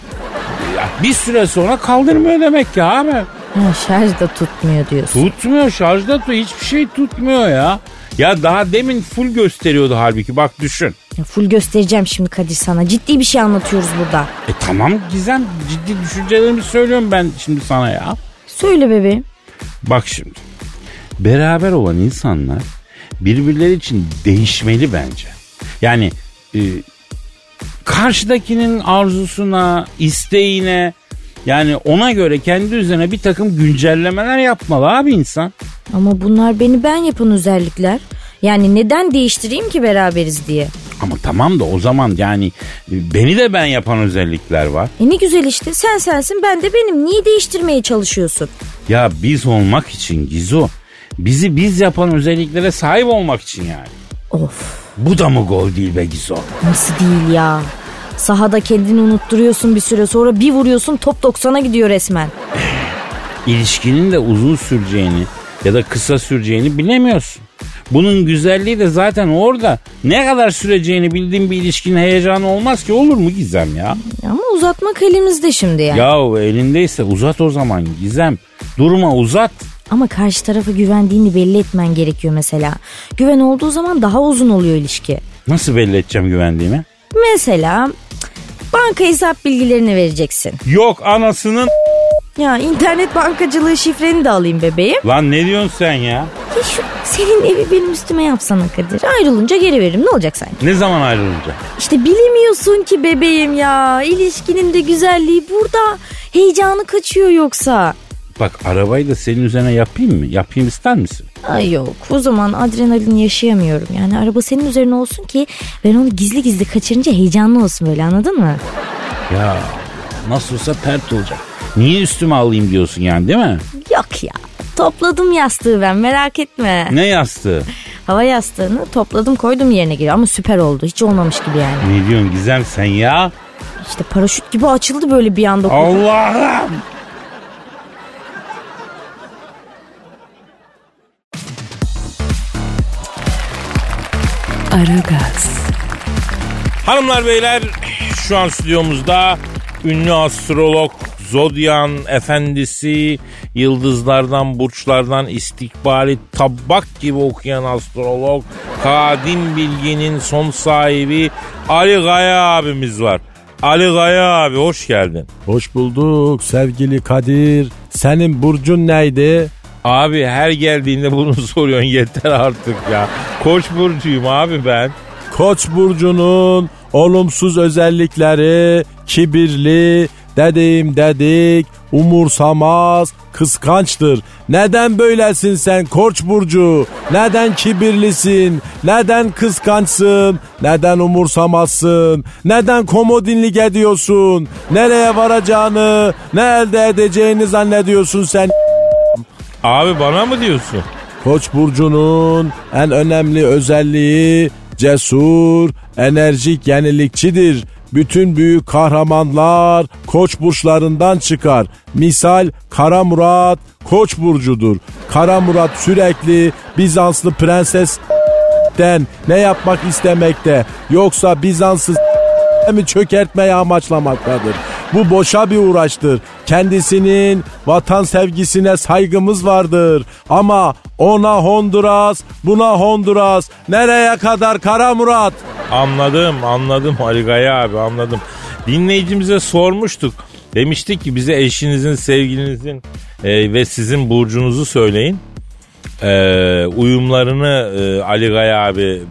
Bir süre sonra kaldırmıyor demek ki abi. Ha, şarj da tutmuyor diyorsun. Tutmuyor şarjda tut hiçbir şey tutmuyor ya. Ya daha demin full gösteriyordu halbuki bak düşün. Ya full göstereceğim şimdi Kadir sana. Ciddi bir şey anlatıyoruz burada. E tamam Gizem ciddi düşüncelerimi söylüyorum ben şimdi sana ya. Söyle bebeğim. Bak şimdi. Beraber olan insanlar birbirleri için değişmeli bence. Yani e, karşıdakinin arzusuna, isteğine yani ona göre kendi üzerine bir takım güncellemeler yapmalı abi insan. Ama bunlar beni ben yapan özellikler. Yani neden değiştireyim ki beraberiz diye. Ama tamam da o zaman yani e, beni de ben yapan özellikler var. E ne güzel işte sen sensin ben de benim. Niye değiştirmeye çalışıyorsun? Ya biz olmak için Gizo. Bizi biz yapan özelliklere sahip olmak için yani. Of Bu da mı gol değil be Gizo? nasıl değil ya. Sahada kendini unutturuyorsun bir süre sonra bir vuruyorsun top 90'a gidiyor resmen. İlişkinin de uzun süreceğini ya da kısa süreceğini bilemiyorsun. Bunun güzelliği de zaten orada. Ne kadar süreceğini bildiğin bir ilişkinin heyecanı olmaz ki olur mu Gizem ya? Ama uzatmak elimizde şimdi yani. Yahu elindeyse uzat o zaman Gizem. Durma uzat. Ama karşı tarafa güvendiğini belli etmen gerekiyor mesela. Güven olduğu zaman daha uzun oluyor ilişki. Nasıl belli edeceğim güvendiğimi? Mesela banka hesap bilgilerini vereceksin. Yok anasının Ya internet bankacılığı şifreni de alayım bebeğim. lan ne diyorsun sen ya? Ya şu senin evi benim üstüme yapsana Kadir. Ayrılınca geri veririm ne olacak sanki? Ne zaman ayrılınca? İşte bilemiyorsun ki bebeğim ya. İlişkinin de güzelliği burada. Heyecanı kaçıyor yoksa. Bak arabayı da senin üzerine yapayım mı? Yapayım ister misin? Ay yok o zaman adrenalin yaşayamıyorum. Yani araba senin üzerine olsun ki ben onu gizli gizli kaçırınca heyecanlı olsun böyle anladın mı? Ya nasıl olsa pert olacak. Niye üstüme alayım diyorsun yani değil mi? Yok ya. Topladım yastığı ben merak etme. Ne yastığı? Hava yastığını topladım koydum yerine geliyor ama süper oldu. Hiç olmamış gibi yani. Ne diyorsun Gizem sen ya? İşte paraşüt gibi açıldı böyle bir anda. Allah'ım. Aragaz, Hanımlar beyler şu an stüdyomuzda ünlü astrolog, zodyan efendisi, yıldızlardan, burçlardan istikbali tabak gibi okuyan astrolog, kadim bilginin son sahibi Ali Gaya abimiz var. Ali Gaya abi hoş geldin. Hoş bulduk sevgili Kadir. Senin burcun neydi? Abi her geldiğinde bunu soruyorsun yeter artık ya. Koç burcuyum abi ben. Koç burcunun olumsuz özellikleri kibirli, dediğim dedik, umursamaz, kıskançtır. Neden böylesin sen Koç burcu? Neden kibirlisin? Neden kıskançsın? Neden umursamazsın? Neden komodinlik ediyorsun? Nereye varacağını, ne elde edeceğini zannediyorsun sen? Abi bana mı diyorsun? Koç burcunun en önemli özelliği cesur, enerjik, yenilikçidir. Bütün büyük kahramanlar koç burçlarından çıkar. Misal Kara Murat koç burcudur. Kara Murat sürekli Bizanslı prenses den ne yapmak istemekte yoksa Bizans'ı mi çökertmeyi amaçlamaktadır. Bu boşa bir uğraştır. Kendisinin vatan sevgisine saygımız vardır. Ama ona Honduras, buna Honduras. Nereye kadar Kara Murat? Anladım anladım Ali Gaya abi anladım. Dinleyicimize sormuştuk. Demiştik ki bize eşinizin, sevgilinizin e, ve sizin burcunuzu söyleyin. E, uyumlarını e, Ali Gaya abi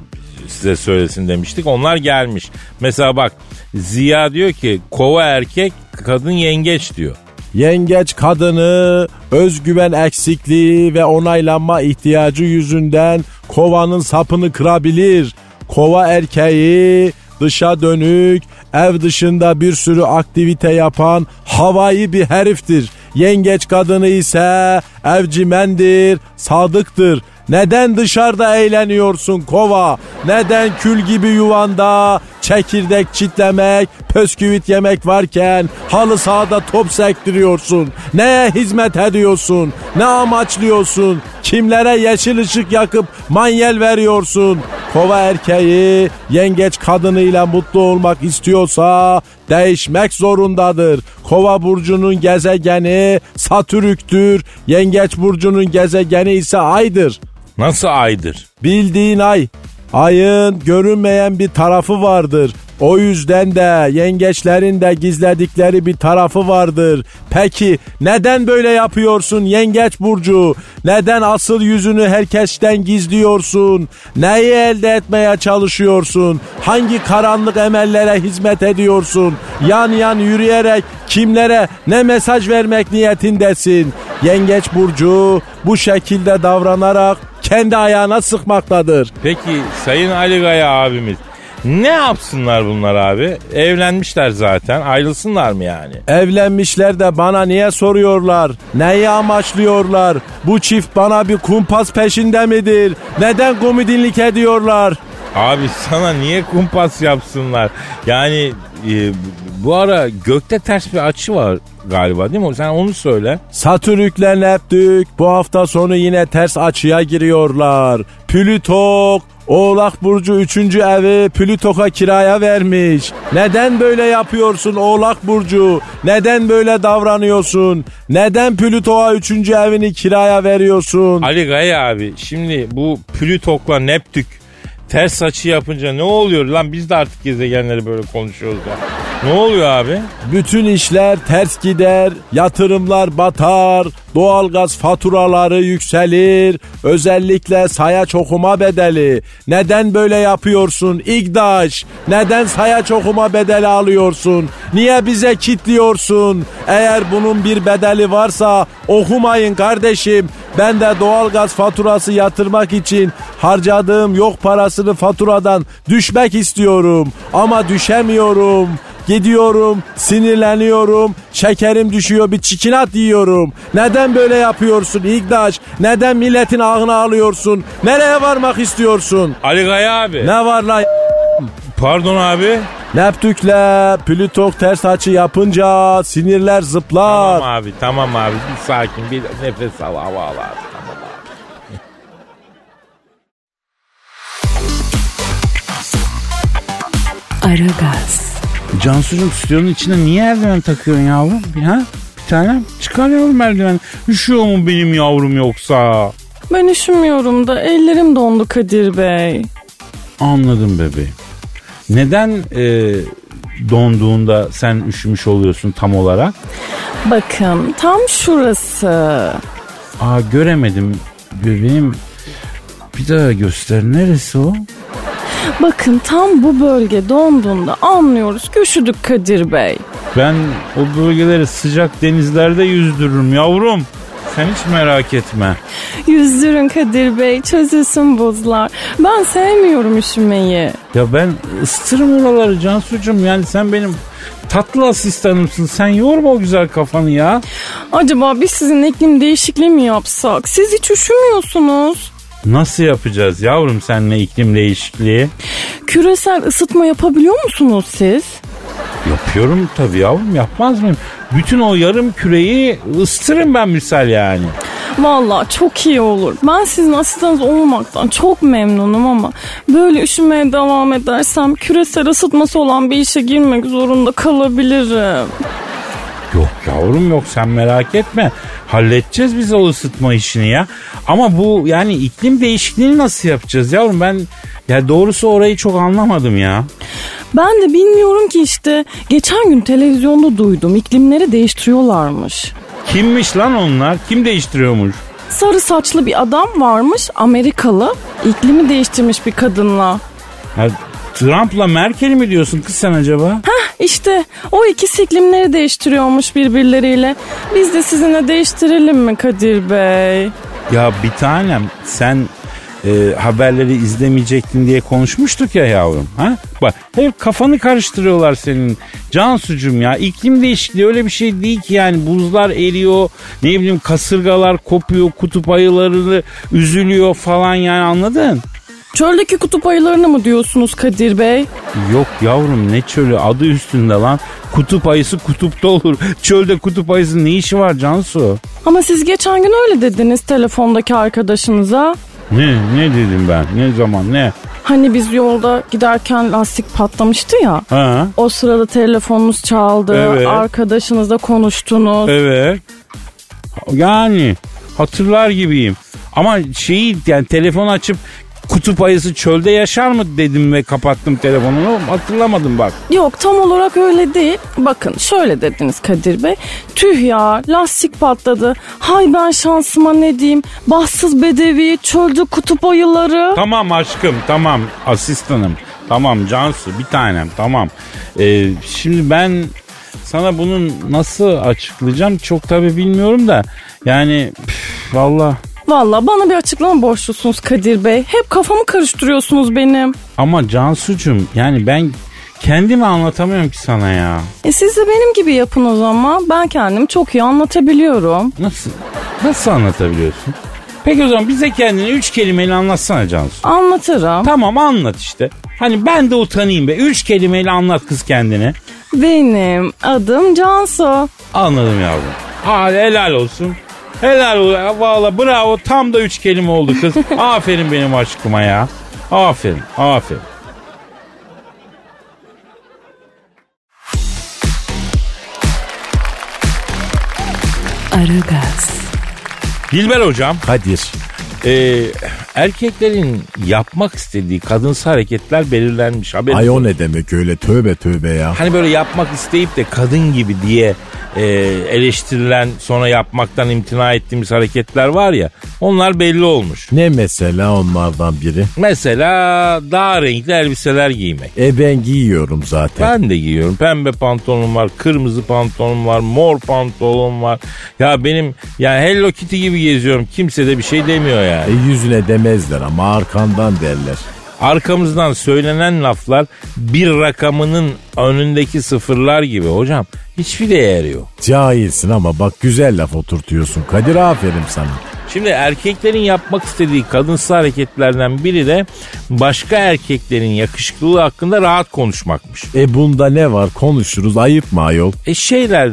size söylesin demiştik. Onlar gelmiş. Mesela bak Ziya diyor ki kova erkek kadın yengeç diyor. Yengeç kadını özgüven eksikliği ve onaylanma ihtiyacı yüzünden kovanın sapını kırabilir. Kova erkeği dışa dönük, ev dışında bir sürü aktivite yapan havai bir heriftir. Yengeç kadını ise evcimendir, sadıktır. Neden dışarıda eğleniyorsun kova? Neden kül gibi yuvanda çekirdek çitlemek, pösküvit yemek varken halı sahada top sektiriyorsun? Neye hizmet ediyorsun? Ne amaçlıyorsun? Kimlere yeşil ışık yakıp manyel veriyorsun? Kova erkeği yengeç kadınıyla mutlu olmak istiyorsa değişmek zorundadır. Kova burcunun gezegeni Satürk'tür. Yengeç burcunun gezegeni ise Ay'dır. Nasıl aydır? Bildiğin ay. Ayın görünmeyen bir tarafı vardır. O yüzden de yengeçlerin de gizledikleri bir tarafı vardır. Peki neden böyle yapıyorsun yengeç burcu? Neden asıl yüzünü herkesten gizliyorsun? Neyi elde etmeye çalışıyorsun? Hangi karanlık emellere hizmet ediyorsun? Yan yan yürüyerek kimlere ne mesaj vermek niyetindesin? Yengeç burcu bu şekilde davranarak kendi ayağına sıkmaktadır. Peki Sayın Ali Gaya abimiz ne yapsınlar bunlar abi? Evlenmişler zaten ayrılsınlar mı yani? Evlenmişler de bana niye soruyorlar? Neyi amaçlıyorlar? Bu çift bana bir kumpas peşinde midir? Neden komidinlik ediyorlar? Abi sana niye kumpas yapsınlar? Yani e, bu ara gökte ters bir açı var galiba değil mi? Sen onu söyle. Satürk'le Neptük bu hafta sonu yine ters açıya giriyorlar. Plütok Oğlak Burcu 3. evi Plütok'a kiraya vermiş. Neden böyle yapıyorsun Oğlak Burcu? Neden böyle davranıyorsun? Neden Plütok'a 3. evini kiraya veriyorsun? Ali Gaya abi şimdi bu Plütok'la Neptük ters açı yapınca ne oluyor lan biz de artık gezegenleri böyle konuşuyoruz ya. Ne oluyor abi? Bütün işler ters gider, yatırımlar batar, doğalgaz faturaları yükselir, özellikle sayaç okuma bedeli. Neden böyle yapıyorsun İgdaş? Neden sayaç okuma bedeli alıyorsun? Niye bize kitliyorsun? Eğer bunun bir bedeli varsa okumayın kardeşim. Ben de doğalgaz faturası yatırmak için harcadığım yok parasını faturadan düşmek istiyorum. Ama düşemiyorum. Gidiyorum, sinirleniyorum, şekerim düşüyor, bir çikinat yiyorum. Neden böyle yapıyorsun İktaş? Neden milletin ağını alıyorsun? Nereye varmak istiyorsun? Ali Kaya abi. Ne var la Pardon abi. Neptükle Plütok ters açı yapınca sinirler zıplar. Tamam abi tamam abi. Bir sakin bir nefes al hava al abi. Tamam abi. Aragaz, Cansucuğum stüdyonun içine niye eldiven takıyorsun yavrum? Ha? Bir tane çıkar yavrum eldiven. Üşüyor mu benim yavrum yoksa? Ben üşümüyorum da ellerim dondu Kadir Bey. Anladım bebeğim. Neden e, donduğunda sen üşümüş oluyorsun tam olarak? Bakın tam şurası. Aa göremedim bebeğim. Bir daha göster. Neresi o? Bakın tam bu bölge donduğunda anlıyoruz ki üşüdük Kadir Bey. Ben o bölgeleri sıcak denizlerde yüzdürürüm yavrum. Sen hiç merak etme. Yüzdürün Kadir Bey çözülsün buzlar. Ben sevmiyorum üşümeyi. Ya ben ısıtırım oraları Cansucuğum. Yani sen benim tatlı asistanımsın. Sen yorma o güzel kafanı ya. Acaba biz sizin iklim değişikliği mi yapsak? Siz hiç üşümüyorsunuz. Nasıl yapacağız yavrum seninle iklim değişikliği? Küresel ısıtma yapabiliyor musunuz siz? Yapıyorum tabii yavrum yapmaz mıyım? Bütün o yarım küreyi ısıtırım ben misal yani. Valla çok iyi olur. Ben sizin asistanınız olmaktan çok memnunum ama böyle üşümeye devam edersem küresel ısıtması olan bir işe girmek zorunda kalabilirim. Yok yavrum yok sen merak etme. Halledeceğiz biz o ısıtma işini ya. Ama bu yani iklim değişikliğini nasıl yapacağız yavrum ben ya doğrusu orayı çok anlamadım ya. Ben de bilmiyorum ki işte geçen gün televizyonda duydum iklimleri değiştiriyorlarmış. Kimmiş lan onlar? Kim değiştiriyormuş? Sarı saçlı bir adam varmış Amerikalı iklimi değiştirmiş bir kadınla. Ha, Trump'la Merkel'i mi diyorsun kız sen acaba? İşte o ikisi iklimleri değiştiriyormuş birbirleriyle. Biz de sizinle değiştirelim mi Kadir Bey? Ya bir tanem sen e, haberleri izlemeyecektin diye konuşmuştuk ya yavrum. Ha? Bak hep kafanı karıştırıyorlar senin. Cansucum ya iklim değişikliği öyle bir şey değil ki yani buzlar eriyor ne bileyim kasırgalar kopuyor kutup ayıları üzülüyor falan yani anladın? Çöldeki kutup ayılarını mı diyorsunuz Kadir Bey? Yok yavrum ne çölü adı üstünde lan. Kutup ayısı kutupta olur. Çölde kutup ayısı ne işi var Cansu? Ama siz geçen gün öyle dediniz telefondaki arkadaşınıza. Ne ne dedim ben ne zaman ne? Hani biz yolda giderken lastik patlamıştı ya. Ha O sırada telefonunuz çaldı. Evet. Arkadaşınızla konuştunuz. evet. Yani hatırlar gibiyim. Ama şeyi yani telefon açıp kutup ayısı çölde yaşar mı dedim ve kapattım telefonunu hatırlamadım bak. Yok tam olarak öyle değil. Bakın şöyle dediniz Kadir Bey. Tüh ya lastik patladı. Hay ben şansıma ne diyeyim. Bahtsız bedevi, çölde kutup ayıları. Tamam aşkım tamam asistanım tamam Cansu bir tanem tamam. Ee, şimdi ben sana bunu nasıl açıklayacağım çok tabi bilmiyorum da yani valla Valla bana bir açıklama borçlusunuz Kadir Bey. Hep kafamı karıştırıyorsunuz benim. ama Cansucum yani ben kendimi anlatamıyorum ki sana ya. E siz de benim gibi yapın o zaman. Ben kendimi çok iyi anlatabiliyorum. Nasıl nasıl anlatabiliyorsun? Peki o zaman bize kendini üç kelimeyle anlatsana Cansu. Anlatırım. Tamam anlat işte. Hani ben de utanayım be. Üç kelimeyle anlat kız kendini. Benim adım Cansu. Anladım yavrum. Hadi helal olsun. Helal olsun. Valla bravo tam da üç kelime oldu kız. aferin benim aşkıma ya. Aferin aferin. Aragaz, Dilber hocam Kadir. E, erkeklerin yapmak istediği kadınsı hareketler belirlenmiş. Haberiniz Ay o ne demek öyle tövbe tövbe ya. Hani böyle yapmak isteyip de kadın gibi diye e, eleştirilen sonra yapmaktan imtina ettiğimiz hareketler var ya onlar belli olmuş. Ne mesela onlardan biri? Mesela daha renkli elbiseler giymek. E ben giyiyorum zaten. Ben de giyiyorum. Pembe pantolonum var, kırmızı pantolonum var, mor pantolon var. Ya benim yani Hello Kitty gibi geziyorum. Kimse de bir şey demiyor yani. E yüzüne demezler ama arkandan derler. Arkamızdan söylenen laflar bir rakamının önündeki sıfırlar gibi hocam. Hiçbir değeri yok. Cahilsin ama bak güzel laf oturtuyorsun. Kadir aferin sana. Şimdi erkeklerin yapmak istediği kadınsı hareketlerden biri de başka erkeklerin yakışıklılığı hakkında rahat konuşmakmış. E bunda ne var konuşuruz ayıp mı ayol? E şeyler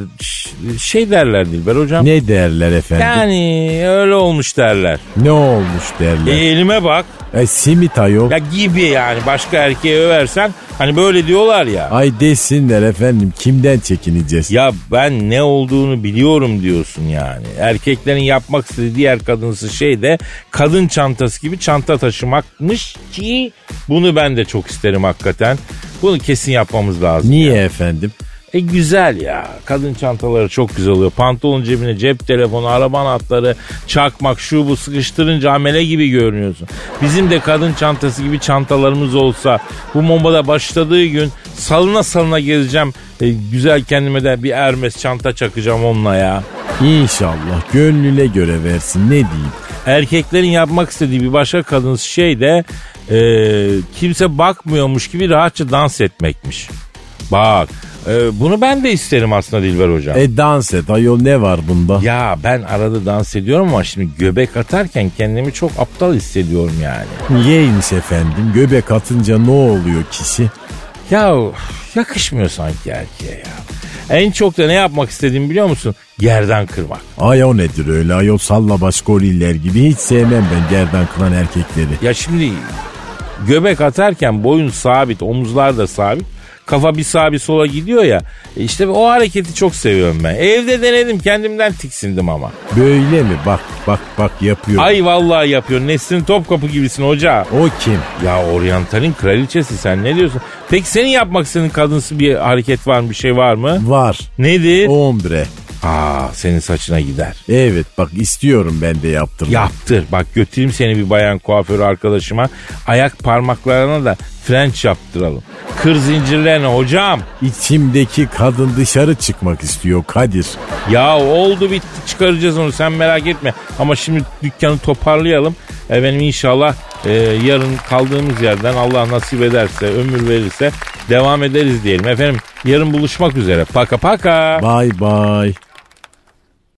şey derler Dilber hocam. Ne derler efendim? Yani öyle olmuş derler. Ne olmuş E derler? elime bak. E simit ayol. Ya gibi yani başka erkeğe översen hani böyle diyorlar ya. Ay desinler efendim kimden çekineceğiz? Ya ben ne olduğunu biliyorum diyorsun yani. Erkeklerin yapmak istediği diğer kadınsı şey de kadın çantası gibi çanta taşımakmış ki bunu ben de çok isterim hakikaten. Bunu kesin yapmamız lazım. Niye efendim? E güzel ya. Kadın çantaları çok güzel oluyor. Pantolon cebine cep telefonu, araba anahtarı, çakmak, şu bu sıkıştırınca amele gibi görünüyorsun. Bizim de kadın çantası gibi çantalarımız olsa bu bombada başladığı gün salına salına gezeceğim. E, güzel kendime de bir Hermes çanta çakacağım onunla ya. İnşallah gönlüne göre versin ne diyeyim. Erkeklerin yapmak istediği bir başka kadın şey de e, kimse bakmıyormuş gibi rahatça dans etmekmiş. Bak e, bunu ben de isterim aslında Dilber Hocam. E dans et ayol ne var bunda? Ya ben arada dans ediyorum ama şimdi göbek atarken kendimi çok aptal hissediyorum yani. Niyeymiş efendim göbek atınca ne oluyor kişi? Ya yakışmıyor sanki erkeğe ya. En çok da ne yapmak istediğimi biliyor musun? Yerden kırmak. Ay o nedir öyle ayol salla baş goriller gibi hiç sevmem ben gerdan kıran erkekleri. Ya şimdi göbek atarken boyun sabit, omuzlar da sabit. Kafa bir sağa bir sola gidiyor ya. E İşte o hareketi çok seviyorum ben. Evde denedim kendimden tiksindim ama. Böyle mi? Bak bak bak yapıyor. Ay vallahi yapıyor. Nesrin Topkapı gibisin hoca. O kim? Ya oryantalin kraliçesi sen ne diyorsun? Peki senin yapmak istediğin kadınsı bir hareket var mı bir şey var mı? Var. Nedir? Ombre. Aa senin saçına gider. Evet bak istiyorum ben de yaptırmak. Yaptır. Bak götüreyim seni bir bayan kuaförü arkadaşıma. Ayak parmaklarına da French yaptıralım. Kır zincirlerine hocam. İçimdeki kadın dışarı çıkmak istiyor Kadir. Ya oldu bitti çıkaracağız onu sen merak etme. Ama şimdi dükkanı toparlayalım. Efendim inşallah e, yarın kaldığımız yerden Allah nasip ederse ömür verirse devam ederiz diyelim. Efendim yarın buluşmak üzere. Paka paka. Bye bye.